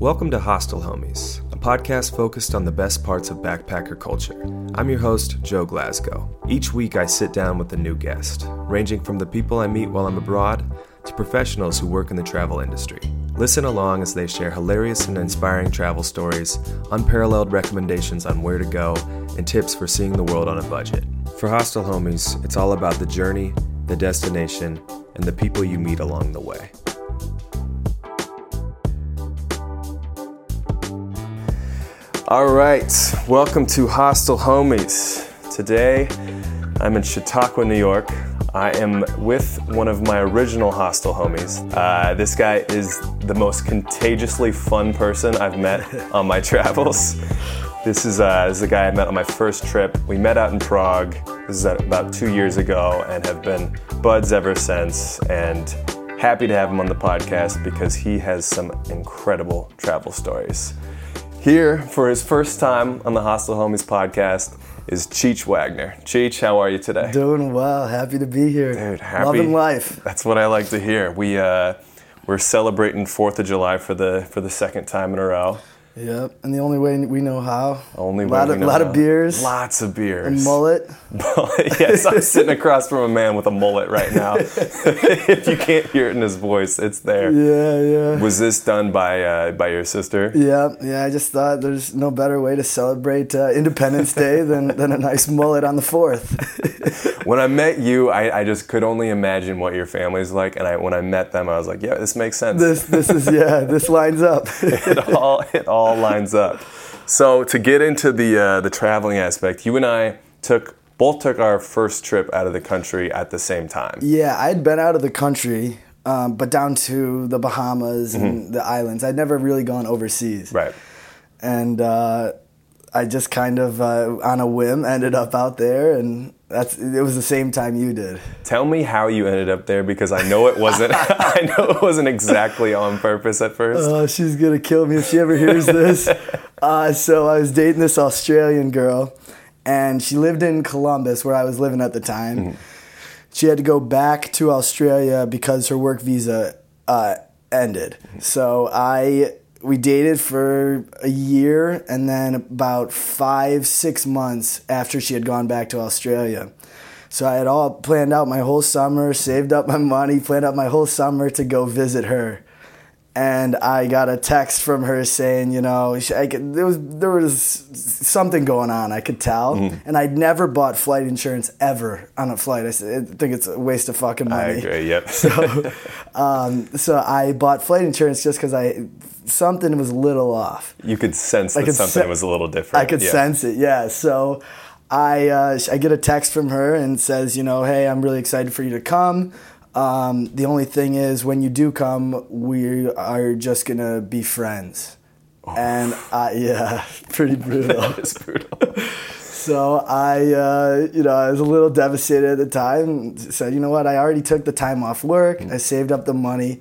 Welcome to Hostel Homies, a podcast focused on the best parts of backpacker culture. I'm your host, Joe Glasgow. Each week I sit down with a new guest, ranging from the people I meet while I'm abroad to professionals who work in the travel industry. Listen along as they share hilarious and inspiring travel stories, unparalleled recommendations on where to go, and tips for seeing the world on a budget. For Hostel Homies, it's all about the journey, the destination, and the people you meet along the way. All right, welcome to Hostel Homies. Today, I'm in Chautauqua, New York. I am with one of my original hostel homies. Uh, this guy is the most contagiously fun person I've met on my travels. This is, uh, this is a guy I met on my first trip. We met out in Prague. This is about two years ago and have been buds ever since. And happy to have him on the podcast because he has some incredible travel stories. Here for his first time on the Hostel Homies podcast is Cheech Wagner. Cheech, how are you today? Doing well. Happy to be here. Dude, happy. Loving life. That's what I like to hear. We uh, we're celebrating Fourth of July for the for the second time in a row. Yep. And the only way we know how. Only a way lot we of lot of beers. Lots of A beers. mullet. yes, I'm sitting across from a man with a mullet right now. if you can't hear it in his voice, it's there. Yeah, yeah. Was this done by uh, by your sister? Yeah, yeah. I just thought there's no better way to celebrate uh, Independence Day than, than a nice mullet on the fourth. When I met you, I, I just could only imagine what your family's like, and I, when I met them, I was like, "Yeah, this makes sense." this this is yeah. This lines up. it all it all lines up. So to get into the uh, the traveling aspect, you and I took both took our first trip out of the country at the same time. yeah, I'd been out of the country, um, but down to the Bahamas and the islands. I'd never really gone overseas. Mm-hmm. Right. and uh, I just kind of uh, on a whim ended up out there, and that's it was the same time you did. Tell me how you ended up there because I know it wasn't I know it wasn't exactly on purpose at first. Oh, she's gonna kill me if she ever hears this. uh, so I was dating this Australian girl, and she lived in Columbus, where I was living at the time. She had to go back to Australia because her work visa uh, ended. So I we dated for a year, and then about five six months after she had gone back to Australia. So I had all planned out my whole summer, saved up my money, planned out my whole summer to go visit her and I got a text from her saying, you know, she- I could, there was there was something going on. I could tell, Mm-hmm. and I'd never bought flight insurance ever on a flight. I, I think it's a waste of fucking money. I agree. Yep. So, um, so I bought flight insurance just because I something was a little off. you could sense that could something se- was a little different. I could yeah. sense it, yeah. So I uh, I get a text from her and says, you know, hey, I'm really excited for you to come. Um, the only thing is, when you do come, we are just gonna be friends. And I, yeah, pretty brutal. It's brutal. So I, uh, you know, I was a little devastated at the time. Said, you know what? I already took the time off work. I saved up the money.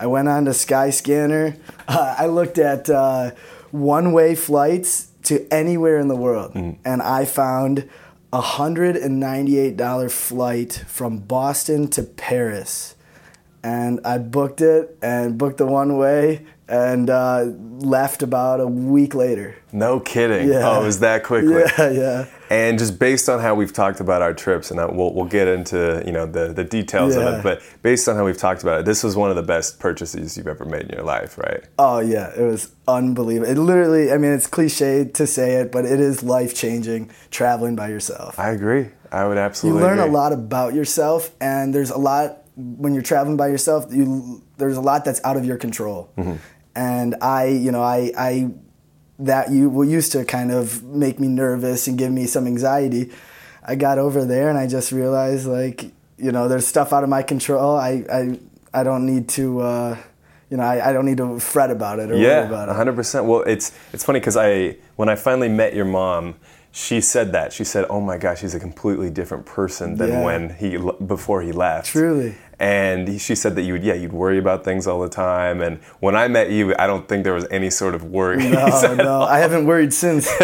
I went on to Skyscanner. Uh, I looked at uh, one-way flights to anywhere in the world, and I found a hundred and ninety-eight dollar flight from Boston to Paris. And I booked it and booked the one way and uh, left about a week later. No kidding. Yeah. Oh, it was that quickly. Yeah, yeah. And just based on how we've talked about our trips, and we'll, we'll get into you know the, the details of it, but based on how we've talked about it, this was one of the best purchases you've ever made in your life, right? Oh yeah, it was unbelievable. It literally, I mean, it's cliche to say it, but it is life changing traveling by yourself. I agree. I would absolutely. You learn a lot about yourself, and there's a lot when you're traveling by yourself. You there's a lot that's out of your control, Mm-hmm. and I, you know, I, I that you well, used to kind of make me nervous and give me some anxiety. I got over there, and I just realized like, you know, there's stuff out of my control. I, I, I don't need to. Uh, you know, I, I don't need to fret about it or worry Yeah, about it. hundred percent. Well, it's it's funny because I when I finally met your mom, she said that she said, "Oh my gosh, he's a completely different person than Yeah. when he before he left." Truly. And he- she said that you would, yeah, you'd worry about things all the time. And when I met you, I don't think there was any sort of worry. No, no, I haven't worried since.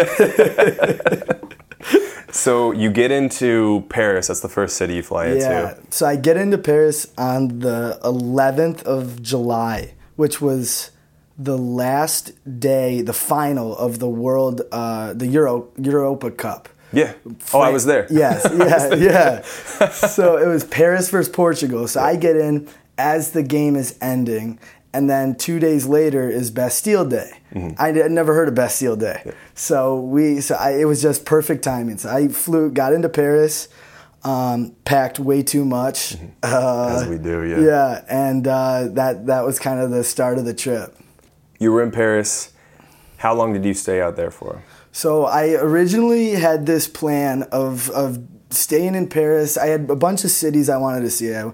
so you get into Paris. That's the first city you fly Yeah. into. So I get into Paris on the 11th of July, which was the last day, the final of the world, uh, the Euro Europa Cup. Yeah. Oh, I was there. Yes, yeah, yeah. So it was Paris versus Portugal. So I get in as the game is ending, and then two days later is Bastille Day. Mm-hmm. I had never heard of Bastille Day, so we so I, it was just perfect timing. So I flew, got into Paris, um, packed way too much. Uh, Mm-hmm. As we do, yeah. yeah, and uh, that that was kind of the start of the trip. You were in Paris. How long did you stay out there for? So I originally had this plan of of staying in Paris. I had a bunch of cities I wanted to see. I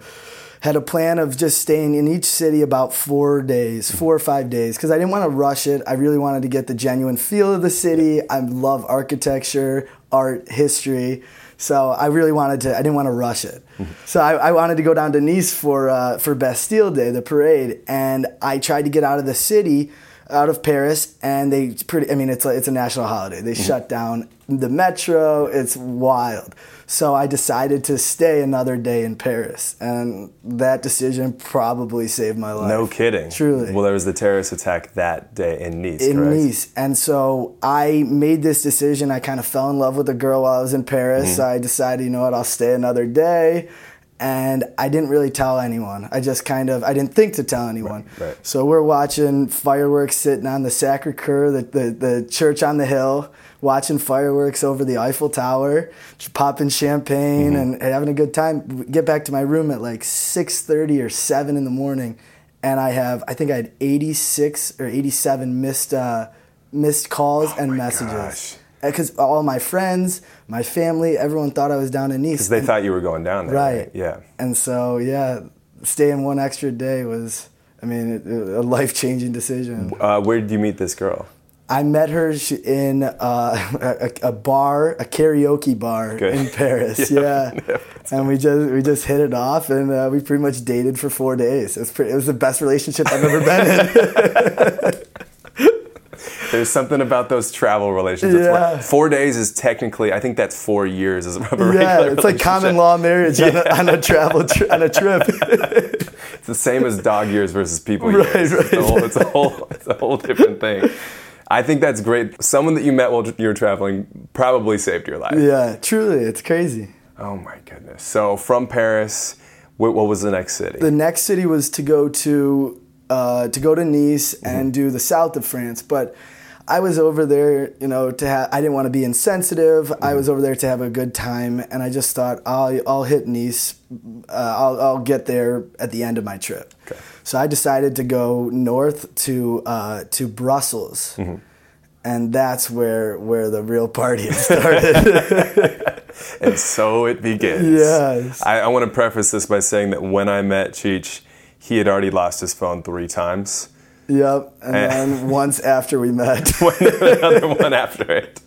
had a plan of just staying in each city about four days, four or five days, because I didn't want to rush it. I really wanted to get the genuine feel of the city. I love architecture, art, history. So I really wanted to. I didn't want to rush it. So I, I wanted to go down to Nice for uh, for Bastille Day, the parade, and I tried to get out of the city out of Paris, and they pretty. I mean, it's a, it's a national holiday. They shut down the metro. It's wild. So I decided to stay another day in Paris, and that decision probably saved my life. No kidding. Truly. Well, there was the terrorist attack that day in Nice, in correct? Nice. And so I made this decision. I kind of fell in love with a girl while I was in Paris. Mm-hmm. So I decided, you know what, I'll stay another day. And I didn't really tell anyone. I just kind of, I didn't think to tell anyone. Right, right. So we're watching fireworks sitting on the Sacre Coeur, the, the, the church on the hill, watching fireworks over the Eiffel Tower, popping champagne Mm-hmm. and having a good time. Get back to my room at like 6.30 or 7 in the morning. And I have, I think I had 86 or 87 missed, uh, missed calls and Oh my messages. gosh. Because all my friends, my family, everyone thought I was down in Nice. Because they thought you were going down there. Right. Yeah. And so, yeah, staying one extra day was, I mean, it, it- a life changing decision. Uh, where did you meet this girl? I met her in uh, a, a bar, a karaoke bar Good. in Paris. Yeah. Yeah, Yeah, and we just we just hit it off, and uh, we pretty much dated for four days. It was pretty, it was the best relationship I've ever been in. There's something about those travel relationships. Yeah. Four days is technically, I think that's four years as a regular yeah, it's like common law marriage on, a, on a travel tri- on a trip. It's the same as dog years versus people Right, years. It's, a right. whole, it's, a whole, it's a whole different thing. I think that's great. Someone that you met while you were traveling probably saved your life. yeah, truly, it's crazy. Oh my goodness. So from Paris, what, what was the next city? The next city was to go to uh, to go to Nice Mm-hmm. and do the south of France, but I was over there, you know, to have. I didn't want to be insensitive. I Mm-hmm. was over there to have a good time, and I just thought I'll I'll hit Nice. Uh, I'll I'll get there at the end of my trip. Okay. So I decided to go north to uh, to Brussels. Mm-hmm. And that's where where the real party started. and so it begins. Yes. I, I want to preface this by saying that when I met Cheech, he had already lost his phone three times. Yep. And Eh. then once after we met, Another one after it.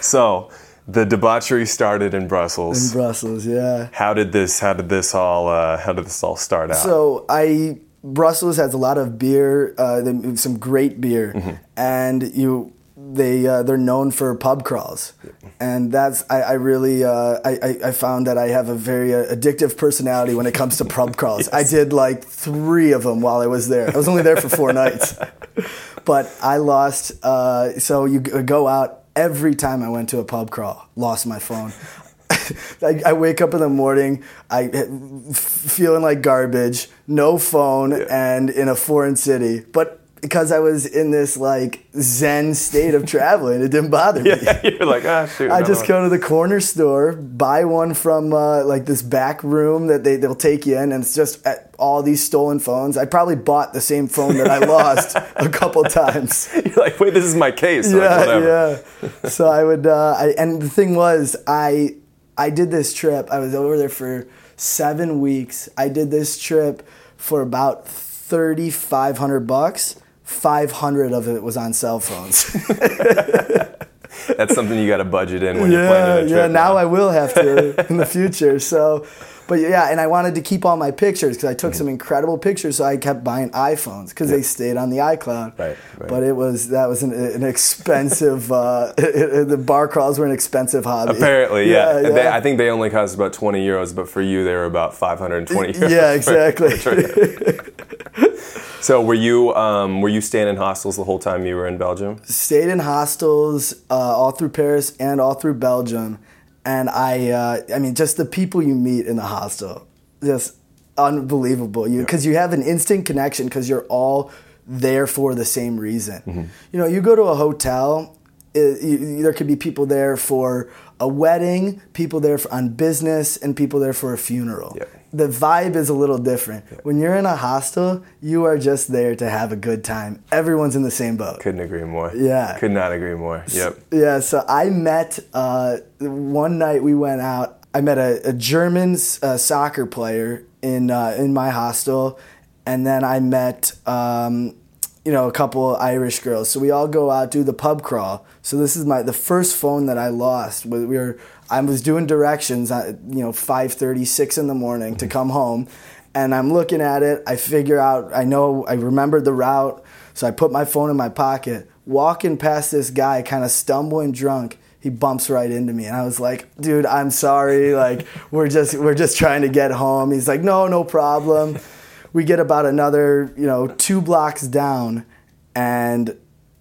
So the debauchery started in Brussels. in Brussels, yeah. how did this? How did this all? Uh, how did this all start out? So I Brussels has a lot of beer, uh, some great beer, Mm-hmm. and you they uh, they're known for pub crawls, and that's I, I really uh, I, I I found that I have a very uh, addictive personality when it comes to pub crawls. I did like three of them while I was there. I was only there for four nights, but I lost. Uh, so you go out every time I went to a pub crawl, lost my phone. I, I wake up in the morning, I f- feeling like garbage, no phone, and in a foreign city. But because I was in this like zen state of traveling, it didn't bother me. You're like, ah, shoot. I just one." go to the corner store, buy one from uh, like this back room that they, they'll take you in, and it's just at all these stolen phones. I probably bought the same phone that I lost a couple times. You're like, wait, this is my case. Like, Yeah, whatever. yeah. So I would, uh, I, and the thing was, I I did this trip. I was over there for seven weeks. I did this trip for about thirty five hundred bucks. Five hundred of it was on cell phones. That's something you got to budget in when you're yeah, planning a trip. yeah. Now I will have to in the future. So, but yeah, and I wanted to keep all my pictures because I took Mm-hmm. some incredible pictures. So I kept buying iPhones because they stayed on the iCloud. Right, right. But it was that was an, an expensive. uh, the bar crawls were an expensive hobby. Apparently, yeah. yeah. And They, I think they only cost about 20 euros, but for you, they were about 520 euros. Yeah, for- exactly. For a trip. So were you um, were you staying in hostels the whole time you were in Belgium? Stayed in hostels uh, all through Paris and all through Belgium, and I uh, I mean just the people you meet in the hostel, just unbelievable. You because you have an instant connection because you're all there for the same reason. Mm-hmm. You know, you go to a hotel, it, you, there could be people there for a wedding, people there for, on business, and people there for a funeral. Yeah. The vibe is a little different. When you're in a hostel, you are just there to have a good time. Everyone's in the same boat. Couldn't agree more. Yeah. Could not agree more. Yep. Yeah, so I met uh, one night we went out. I met a, a German uh, soccer player in uh, in my hostel, and then I met um, you know a couple Irish girls. So we all go out do the pub crawl. So this is my the first phone that I lost. We we were I was doing directions at you know 5:30, 6 in the morning to come home, and I'm looking at it. I figure out I know I remembered the route, so I put my phone in my pocket. Walking past this guy, kind of stumbling drunk he bumps right into me and i was like dude i'm sorry like we're just we're just trying to get home he's like no no problem we get about another you know two blocks down and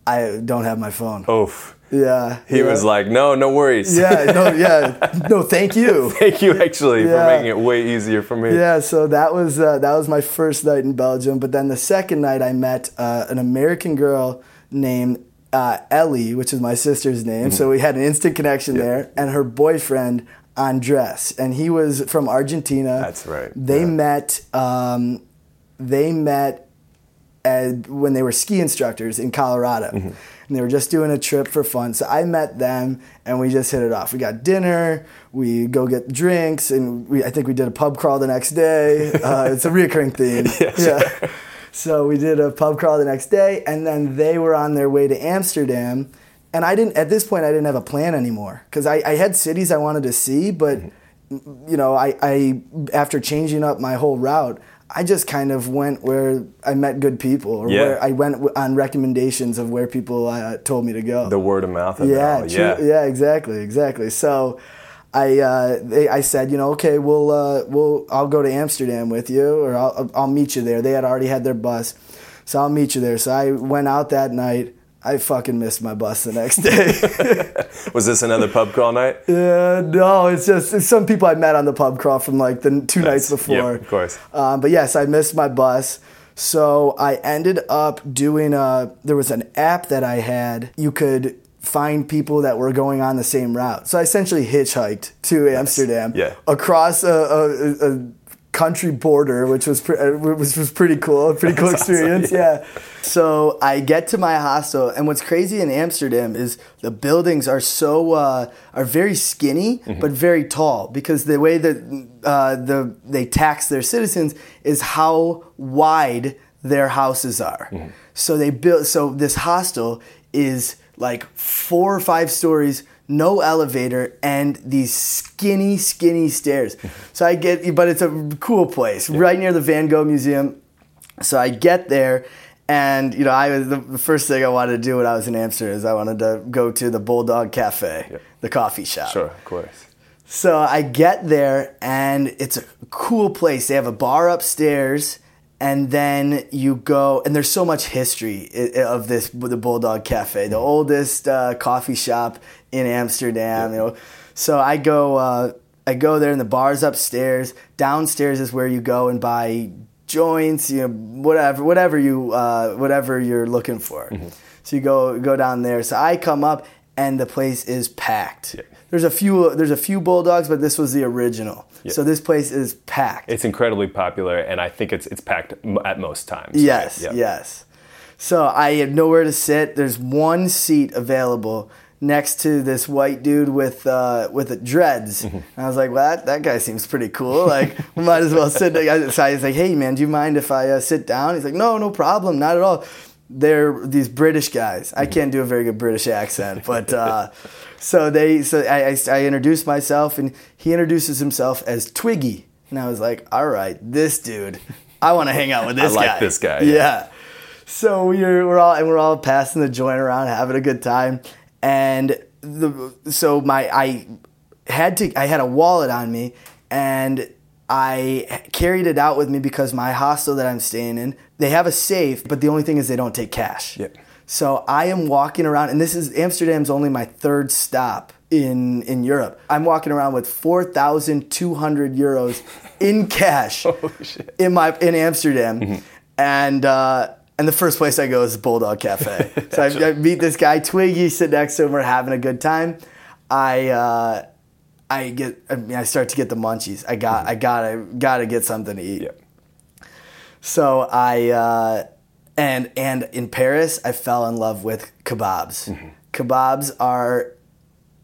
i don't have my phone Oof. Yeah He yeah. was like, no, no worries. yeah no yeah no thank you Thank you actually for making it way easier for me. yeah so that was uh, that was my first night in belgium but then the second night i met uh, an american girl named uh, ellie which is my sister's name so we had an instant connection there and her boyfriend andres and he was from argentina That's right, they yeah. met um, they met at, when they were ski instructors in Colorado. Mm-hmm. And they were just doing a trip for fun. So I met them and we just hit it off. We got dinner, we go get drinks, and we, I think we did a pub crawl the next day. Uh, it's a reoccurring theme. Yeah, So we did a pub crawl the next day, and then they were on their way to Amsterdam. And I didn't, at this point, I didn't have a plan anymore because I, I had cities I wanted to see, but you know, I, I after changing up my whole route, I just kind of went where I met good people, or Yeah. where I went on recommendations of where people uh, told me to go. The word of mouth of yeah, true- Yeah. yeah, exactly, exactly. So. I uh, they, I said, you know, okay, we'll uh, we'll I'll go to Amsterdam with you, or I'll I'll meet you there. They had already had their bus, so I'll meet you there. So I went out that night. I fucking missed my bus the next day. Was this another pub crawl night? Yeah, no, it's just it's some people I met on the pub crawl from like the two nights before. Yep, of course. Um, but yes, I missed my bus. So I ended up doing a. There was an app that I had. You could find people that were going on the same route. So I essentially hitchhiked to Amsterdam Yeah. across a, a, a country border, which was pre- uh, which was pretty cool. Pretty cool That's awesome, experience. yeah. So I get to my hostel, and what's crazy in Amsterdam is the buildings are so uh, are very skinny but very tall because the way that uh, the they tax their citizens is how wide their houses are. So they built so this hostel is like four or five stories. No elevator and these skinny, skinny stairs. So I get, but it's a cool place right near the Van Gogh Museum. So I get there, and you know, I was the, first thing I wanted to do when I was in Amsterdam is I wanted to go to the Bulldog Cafe, the coffee shop. Sure, of course. So I get there, and it's a cool place. They have a bar upstairs, and then you go, and there's so much history of this the Bulldog Cafe, the oldest uh, coffee shop in Amsterdam. You know, so I go, uh, I go there, and the bar's upstairs. Downstairs is where you go and buy joints, you know, whatever, whatever you, uh, whatever you're looking for. So you go go down there. So I come up, and the place is packed. There's a few there's a few bulldogs, but this was the original. So this place is packed. It's incredibly popular, and I think it's it's packed at most times. yes, Yep. yes. So I had nowhere to sit. There's one seat available next to this white dude with uh, with dreads. Mm-hmm. And I was like, well, that, that guy seems pretty cool. Like, we might as well sit. there. So I was like, hey, man, do you mind if I uh, sit down? He's like, no, no problem, not at all. They're these British guys. I can't do a very good British accent, but uh, so they so I, I, I introduced myself and he introduces himself as Twiggy, and I was like, all right, this dude, I want to hang out with this like guy. this guy, yeah. yeah. So we're we're all and we're all passing the joint around, having a good time, and the so my I had to I had a wallet on me, and I carried it out with me because my hostel that I'm staying in, they have a safe, but the only thing is they don't take cash. Yep. So I am walking around, and this is Amsterdam's only my third stop in in Europe. I'm walking around with four thousand two hundred euros in cash in my in Amsterdam, and uh, and the first place I go is Bulldog Cafe. so I, I meet this guy Twiggy, sit next to him, we're having a good time. I. Uh, I get, I mean, I start to get the munchies. I got, I gotta, gotta get something to eat. Yep. So I, uh, and and in Paris, I fell in love with kebabs. Kebabs are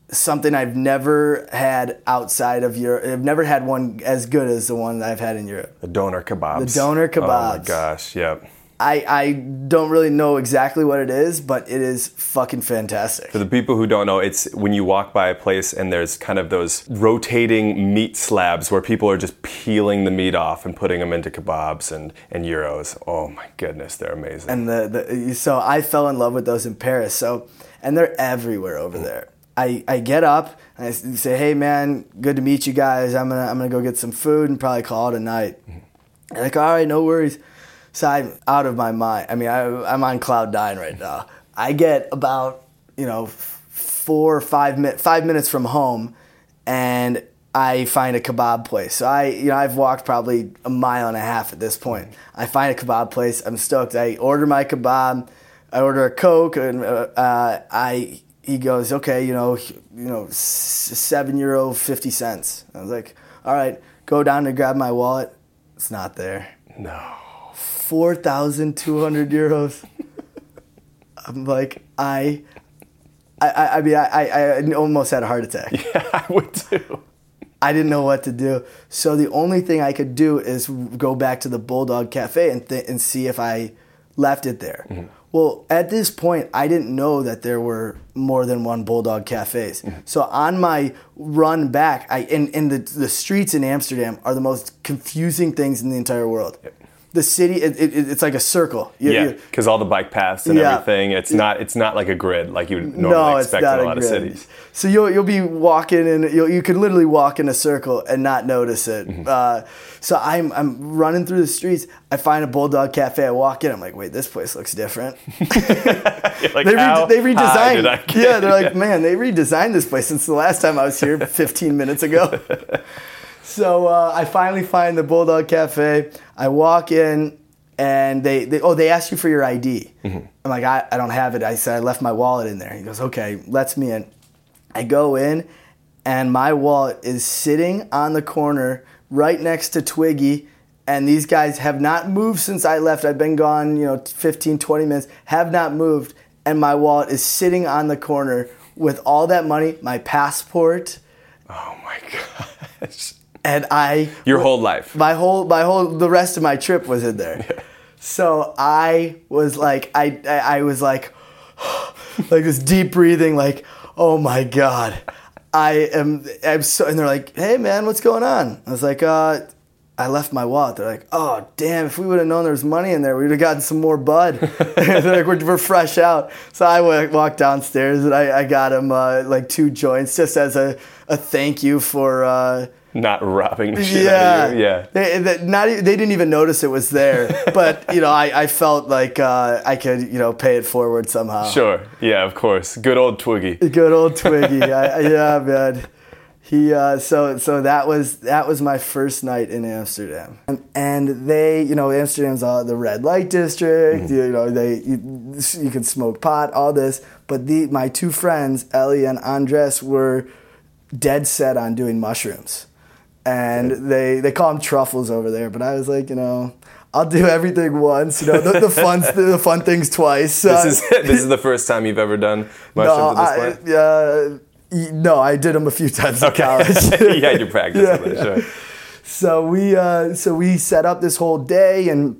something I've never had outside of Europe. I've never had one as good as the one I've had in Europe. The doner kebabs. The doner kebabs. Oh my gosh, yep. I, I don't really know exactly what it is, but it is fucking fantastic. For the people who don't know, it's when you walk by a place and there's kind of those rotating meat slabs where people are just peeling the meat off and putting them into kebabs and, and gyros. Oh my goodness, they're amazing. and the, the so I fell in love with those in Paris. So and they're everywhere over mm. there. I, I get up and I say, hey man, good to meet you guys. I'm gonna I'm gonna go get some food and probably call it a night. Mm. They're like, all right, no worries. So I'm out of my mind. I mean, I, I'm on cloud nine right now. I get about you know four or five minutes five minutes from home, and I find a kebab place. So I you know I've walked probably a mile and a half at this point. I find a kebab place. I'm stoked. I order my kebab. I order a coke, and uh, uh, I he goes, okay, you know, you know, seven euro fifty cents. I was like, all right, go down to grab my wallet. It's not there. no. Four thousand two hundred euros. I'm like, I, I, I mean, I, I, I almost had a heart attack. Yeah, I would too. I didn't know what to do. So the only thing I could do is go back to the Bulldog Cafe and th- and see if I left it there. Mm-hmm. Well, at this point, I didn't know that there were more than one Bulldog cafes. Mm-hmm. So on my run back, I and, and the the streets in Amsterdam are the most confusing things in the entire world. The city, it, it, it's like a circle. You- Yeah, because all the bike paths and Yeah. everything. It's not. It's not like a grid like you would normally expect in a lot of cities. So you'll you'll be walking and you'll, you could literally walk in a circle and not notice it. Mm-hmm. Uh, so I'm I'm running through the streets. I find a bulldog cafe. I walk in. I'm like, wait, this place looks different. Like, they, re- they redesigned. did I get? yeah, they're like, man, they redesigned this place since the last time I was here 15 minutes ago. So uh, I finally find the Bulldog Cafe. I walk in, and they, they oh they ask you for your ID. Mm-hmm. I'm like, I, I don't have it. I said I left my wallet in there. He goes, okay, lets me in. I go in, and my wallet is sitting on the corner right next to Twiggy. And these guys have not moved since I left. I've been gone, you know, 15, 20 minutes, have not moved. And my wallet is sitting on the corner with all that money, my passport, Oh my gosh. And I Your whole life. my whole my whole the rest of my trip was in there. So I was like I, I I was like like this deep breathing like oh my god. I am I'm so and they're like, "Hey man, what's going on?" I was like, "Uh I left my wallet. They're like, oh, damn, if we would have known there was money in there, we would have gotten some more bud. They're like, we're, we're fresh out. So I wa- walked downstairs and I, I got him uh, like two joints just as a, a thank you for, uh, Not robbing the shit yeah, out of you. Yeah. They, they, not, they didn't even notice it was there, but you know, I, I felt like uh, I could, you know, pay it forward somehow. Sure. Yeah, of course. Good old Twiggy. Good old Twiggy. I, yeah, man. He uh, so so that was that was my first night in Amsterdam, and, and they you know Amsterdam's all the red light district. You know they you, you can smoke pot, all this. But the my two friends Ellie and Andres were dead set on doing mushrooms, and they they call them truffles over there. But I was like, you know. I'll do everything once, you know, the, the fun, the fun things twice. This is this is the first time you've ever done mushrooms no, at this point. uh, no, I did them a few times in college. you had your practice Yeah, it, yeah. sure. so we uh, so we set up this whole day and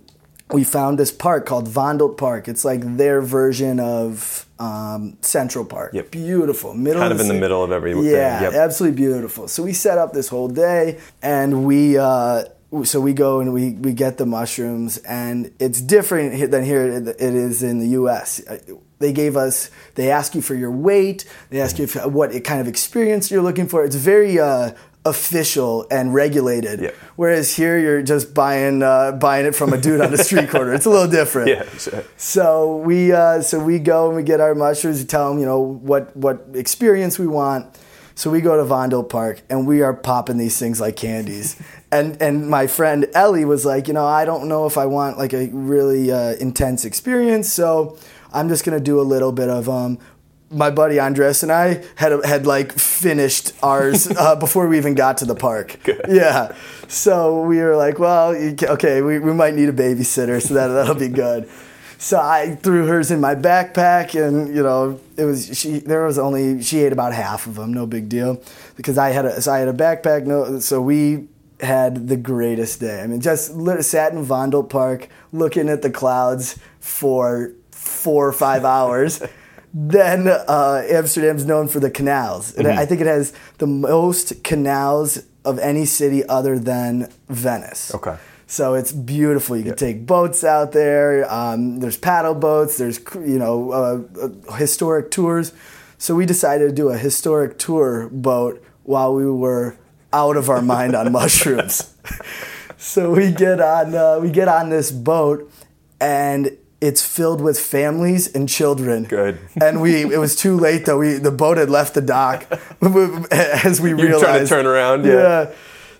we found this park called Vondel Park. It's like their version of um, Central Park. Yep. Beautiful, middle Kind of in the city. middle of everything. Yeah, Yep. absolutely beautiful. So we set up this whole day, and we uh, so we go and we we get the mushrooms, and it's different than here it it is in the U.S. Uh, They gave us. They ask you for your weight. They ask you if, what kind of experience you're looking for. It's very uh, official and regulated. Yeah. Whereas here you're just buying uh, buying it from a dude on the street corner. It's a little different. Yeah, sure. So we uh, so we go and we get our mushrooms. We tell them you know what what experience we want. So we go to Vondel Park and we are popping these things like candies. and and my friend Ellie was like, you know, I don't know if I want like a really uh, intense experience, so I'm just gonna do a little bit of um. My buddy Andres and I had had like finished ours uh, before we even got to the park. Yeah, so we were like, well, okay, we, we might need a babysitter, so that that'll be good. So I threw hers in my backpack, and you know, it was she. There was only she ate about half of them, no big deal, because I had a so I had a backpack. No, so we had the greatest day. I mean, just lit, sat in Vondel Park looking at the clouds for four or five hours. then uh, Amsterdam's known for the canals. And I think it has the most canals of any city other than Venice. Okay. So it's beautiful. You can take boats out there. Um, there's paddle boats. There's you know uh, uh, historic tours. So we decided to do a historic tour boat while we were out of our mind on mushrooms. so we get on uh, we get on this boat, and it's filled with families and children. Good. And we it was too late though. We the boat had left the dock as we You're realized. trying to turn around, yeah. yeah.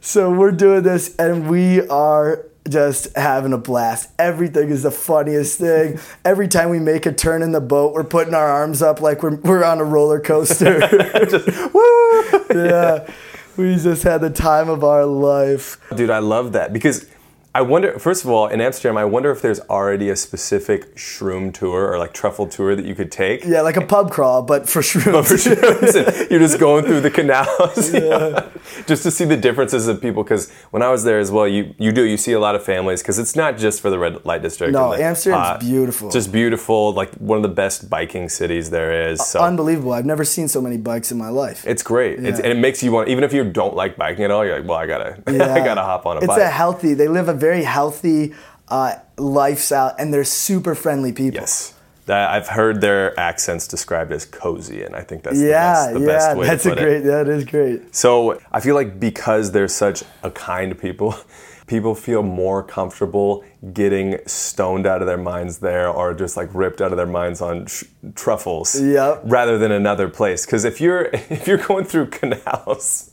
So we're doing this, and we are just having a blast. Everything is the funniest thing. Every time we make a turn in the boat, we're putting our arms up like we're, we're on a roller coaster. Woo! yeah. We just had the time of our life. Dude, I love that because I wonder. First of all, in Amsterdam, I wonder if there's already a specific shroom tour or like truffle tour that you could take. Yeah, like a pub crawl, but for shrooms. For shrooms, you're just going through the canals, yeah. just to see the differences of people. Because when I was there as well, you you do you see a lot of families because it's not just for the red light district. No, the- Amsterdam's beautiful. Just beautiful, like one of the best biking cities there is. So Unbelievable. I've never seen so many bikes in my life. it's great. It's, and it makes you want, even if you don't like biking at all, you're like, well, I gotta, I gotta hop on a it's bike. It's a healthy, they live a very healthy uh, lifestyle, and they're super friendly people. Yes. That, I've heard their accents described as cozy, and I think that's Yeah, the best, the yeah, best way that's to a great. it. That is great. So I feel like because they're such a kind people, people feel more comfortable getting stoned out of their minds there, or just like ripped out of their minds on tr- truffles, Yep. rather than another place. Because if you're if you're going through canals.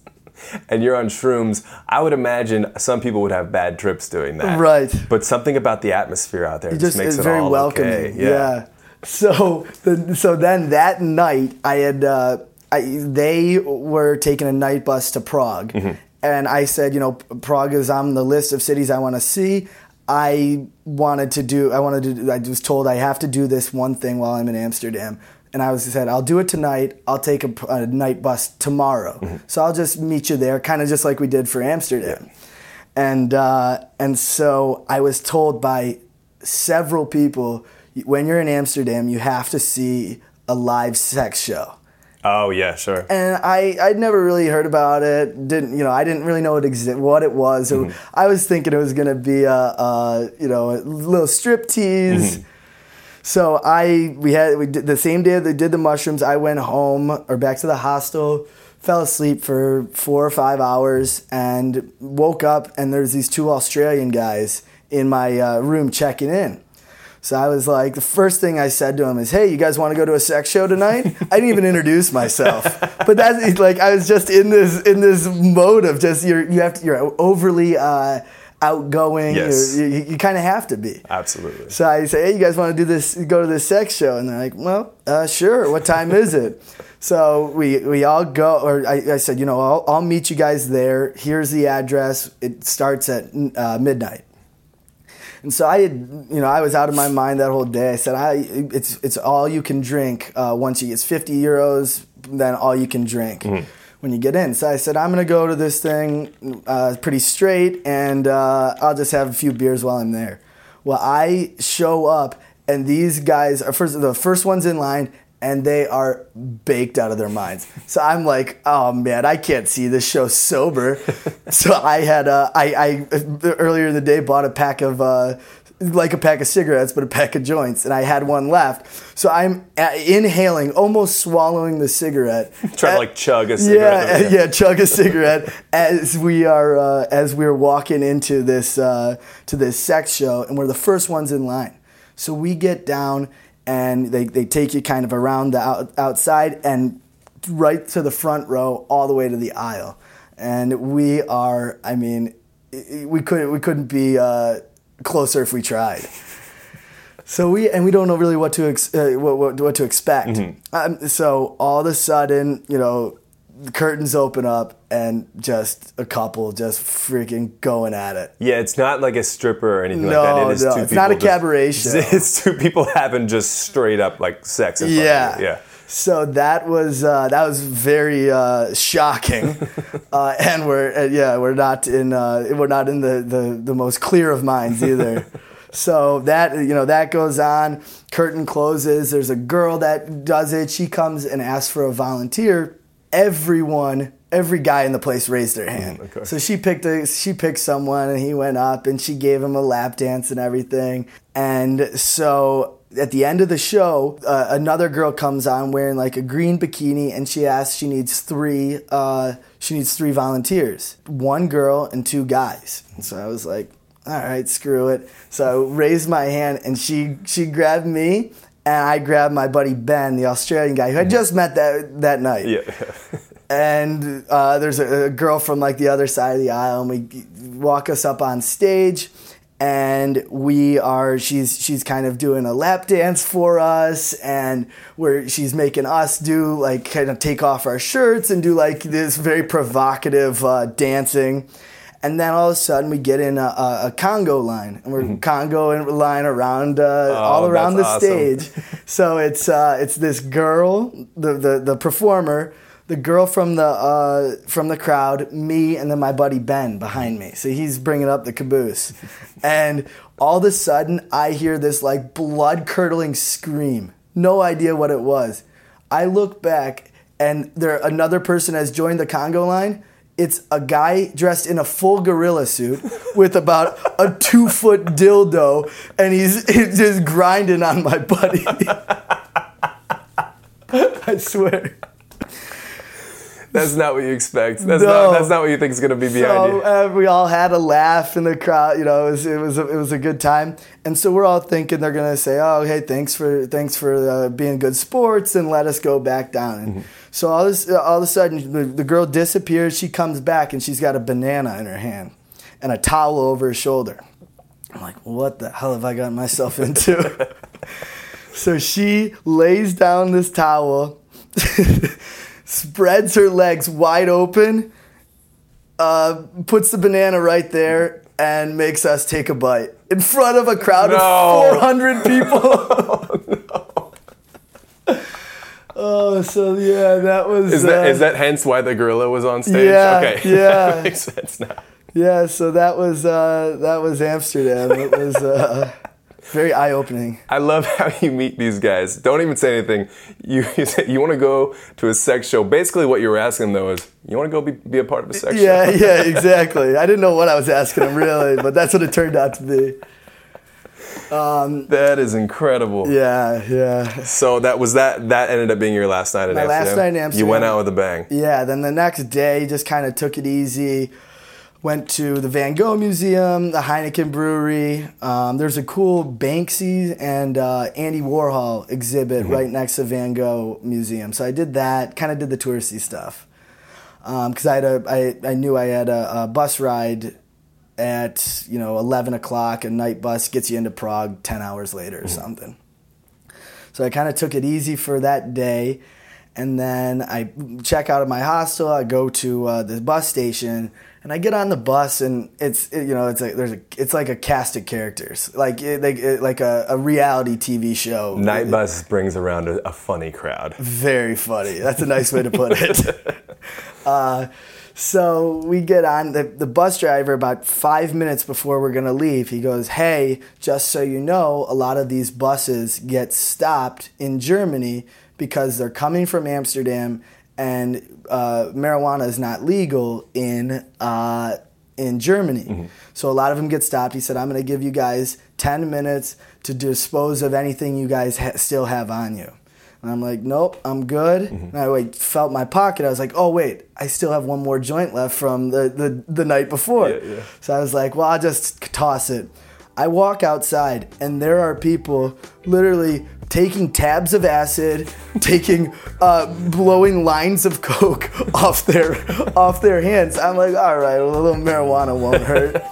And you're on shrooms. I would imagine some people would have bad trips doing that. Right. But something about the atmosphere out there just, just makes it very all welcoming. okay. Yeah. So the, so then that night I had uh, I, they were taking a night bus to Prague, Mm-hmm. and I said, you know, Prague is on the list of cities I want to see. I wanted to do. I wanted to. I was told I have to do this one thing while I'm in Amsterdam. And I was said, I'll do it tonight. I'll take a, a night bus tomorrow. Mm-hmm. So I'll just meet you there, kind of just like we did for Amsterdam. And uh, and so I was told by several people when you're in Amsterdam, you have to see a live sex show. Oh yeah, sure. And I I'd never really heard about it. Didn't you know? I didn't really know it exi- what it was. It- I was thinking it was gonna be a, a you know a little strip tease. So I we had we did the same day they did the mushrooms. I went home or back to the hostel, fell asleep for four or five hours, and woke up and there's these two Australian guys in my uh, room checking in. So I was like, the first thing I said to him is, "Hey, you guys want to go to a sex show tonight?" I didn't even introduce myself, but that's like I was just in this in this mode of just you're you have to, you're overly uh, outgoing. Yes. You're- you you kind of have to be. Absolutely. So I say, hey, you guys want to do this? Go to this sex show? And they're like, well, uh, sure. What time is it? So we we all go, or I, I said, you know, I'll, I'll meet you guys there. Here's the address. It starts at uh, midnight. And so I had, you know, I was out of my mind that whole day. I said, I, it's it's all you can drink. Uh, once you, it's 50 euros, then all you can drink when you get in. So I said, I'm gonna go to this thing uh, pretty straight, and uh, I'll just have a few beers while I'm there. Well, I show up, and these guys are first the first ones in line, and they are baked out of their minds. So I'm like, oh man, I can't see this show sober. so I had uh, I, I earlier in the day bought a pack of uh, like a pack of cigarettes, but a pack of joints, and I had one left. So I'm inhaling, almost swallowing the cigarette. Try to like chug a cigarette. yeah, yeah, chug a cigarette as we are uh, as we're walking into this uh, to this sex show, and we're the first ones in line. So we get down, and they, they take you kind of around the out, outside and right to the front row, all the way to the aisle, and we are. I mean, we couldn't we couldn't be uh, closer if we tried. So we and we don't know really what to ex- uh, what, what what to expect. Um, so all of a sudden, you know, the curtains open up and just a couple just freaking going at it. Yeah, it's not like a stripper or anything No, like that. It is no, two it's not a people just- cabaret show. It's two people having just straight up like sex. In front Yeah, Of you. yeah. So that was uh, that was very uh, shocking, uh, and we're uh, yeah we're not in uh, we're not in the, the, the most clear of minds either. so that you know that goes on. Curtain closes. There's a girl that does it. She comes and asks for a volunteer. Everyone. Every guy in the place raised their hand. okay. So she picked a, she picked someone and he went up and she gave him a lap dance and everything. And so at the end of the show, uh, another girl comes on wearing like a green bikini and she asks she needs three uh, she needs three volunteers, one girl and two guys. And so I was like, all right, screw it. So I raised my hand and she she grabbed me. And I grabbed my buddy Ben, the Australian guy who I just met that that night Yeah. and uh, there's a, a girl from like the other side of the aisle and we walk us up on stage and we are she's she's kind of doing a lap dance for us and where she's making us do like kind of take off our shirts and do like this very provocative uh, dancing. And then all of a sudden we get in a, a, conga line and we're Congo in line around uh, all around the awesome. stage. So it's uh, it's this girl, the, the the performer, the girl from the uh, from the crowd, me, and then my buddy Ben behind me. So he's bringing up the caboose, and all of a sudden I hear this like blood curdling scream. No idea what it was. I look back, and there another person has joined the conga line. It's a guy dressed in a full gorilla suit with about a two foot dildo, and he's, he's just grinding on my buddy. I swear. That's not what you expect. That's No. not. That's not what you think is going to be behind So you. uh, we all had a laugh in the crowd. You know, it was it was a, it was a good time. And so we're all thinking they're gonna say, "Oh, hey, thanks for thanks for uh, being good sports," and let us go back down. And So all this all of a sudden, the, the girl disappears. She comes back and she's got a banana in her hand and a towel over her shoulder. I'm like, what the hell have I gotten myself into? so she lays down this towel, spreads her legs wide open, uh, puts the banana right there, and makes us take a bite in front of a crowd No. of 400 people. oh, so yeah, that was. Is that uh, is that hence why the gorilla was on stage? Yeah, okay. yeah. makes sense now. Yeah, so that was uh, that was Amsterdam. It was uh, very eye opening. I love how you meet these guys. Don't even say anything. You you, say, you want to go to a sex show. Basically, what you were asking them though is, you want to go be, be a part of a sex Yeah, show? yeah, yeah, exactly. I didn't know what I was asking them really, but that's what it turned out to be. Um, that is incredible. Yeah, yeah. So that was that. That ended up being your last night in My Amsterdam. last night in Amsterdam. You went out with a bang. Yeah, then the next day, you just kind of took it easy. Went to the Van Gogh Museum, the Heineken Brewery. Um, there's a cool Banksy and uh, Andy Warhol exhibit right next to Van Gogh Museum. So I did that, kind of did the touristy stuff. Because I, had a, I, I knew I had a, a bus ride at, you know, 11 o'clock. A night bus gets you into Prague 10 hours later or something. So I kind of took it easy for that day. And then I check out of my hostel. I go to uh, the bus station, and I get on the bus, and it's it, you know it's like there's a it's like a cast of characters, like it, like, it, like a, a reality TV show. Night bus brings around a, a funny crowd. Very funny. That's a nice way to put it. uh, so we get on the, the bus driver about five minutes before we're gonna leave. He goes, "Hey, just so you know, a lot of these buses get stopped in Germany because they're coming from Amsterdam, and uh, marijuana is not legal in." Uh, in Germany. So a lot of them get stopped. He said, I'm going to give you guys 10 minutes to dispose of anything you guys ha- still have on you. And I'm like, nope, I'm good. And I like, felt my pocket. I was like, oh, wait, I still have one more joint left from the, the, the night before. Yeah, yeah. So I was like, well, I'll just toss it. I walk outside, and there are people literally taking tabs of acid, taking, uh, blowing lines of coke off their off their hands. I'm like, all right, a little marijuana won't hurt.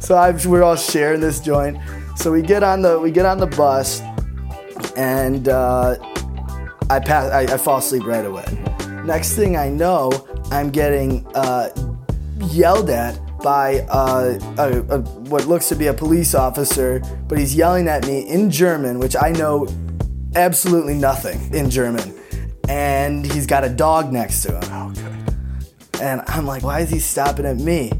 so I, we're all sharing this joint. So we get on the we get on the bus, and uh, I pass. I, I fall asleep right away. Next thing I know, I'm getting uh, yelled at by uh, a, a, what looks to be a police officer, but he's yelling at me in German, which I know absolutely nothing in German. And he's got a dog next to him. Oh, and I'm like, why is he stopping at me?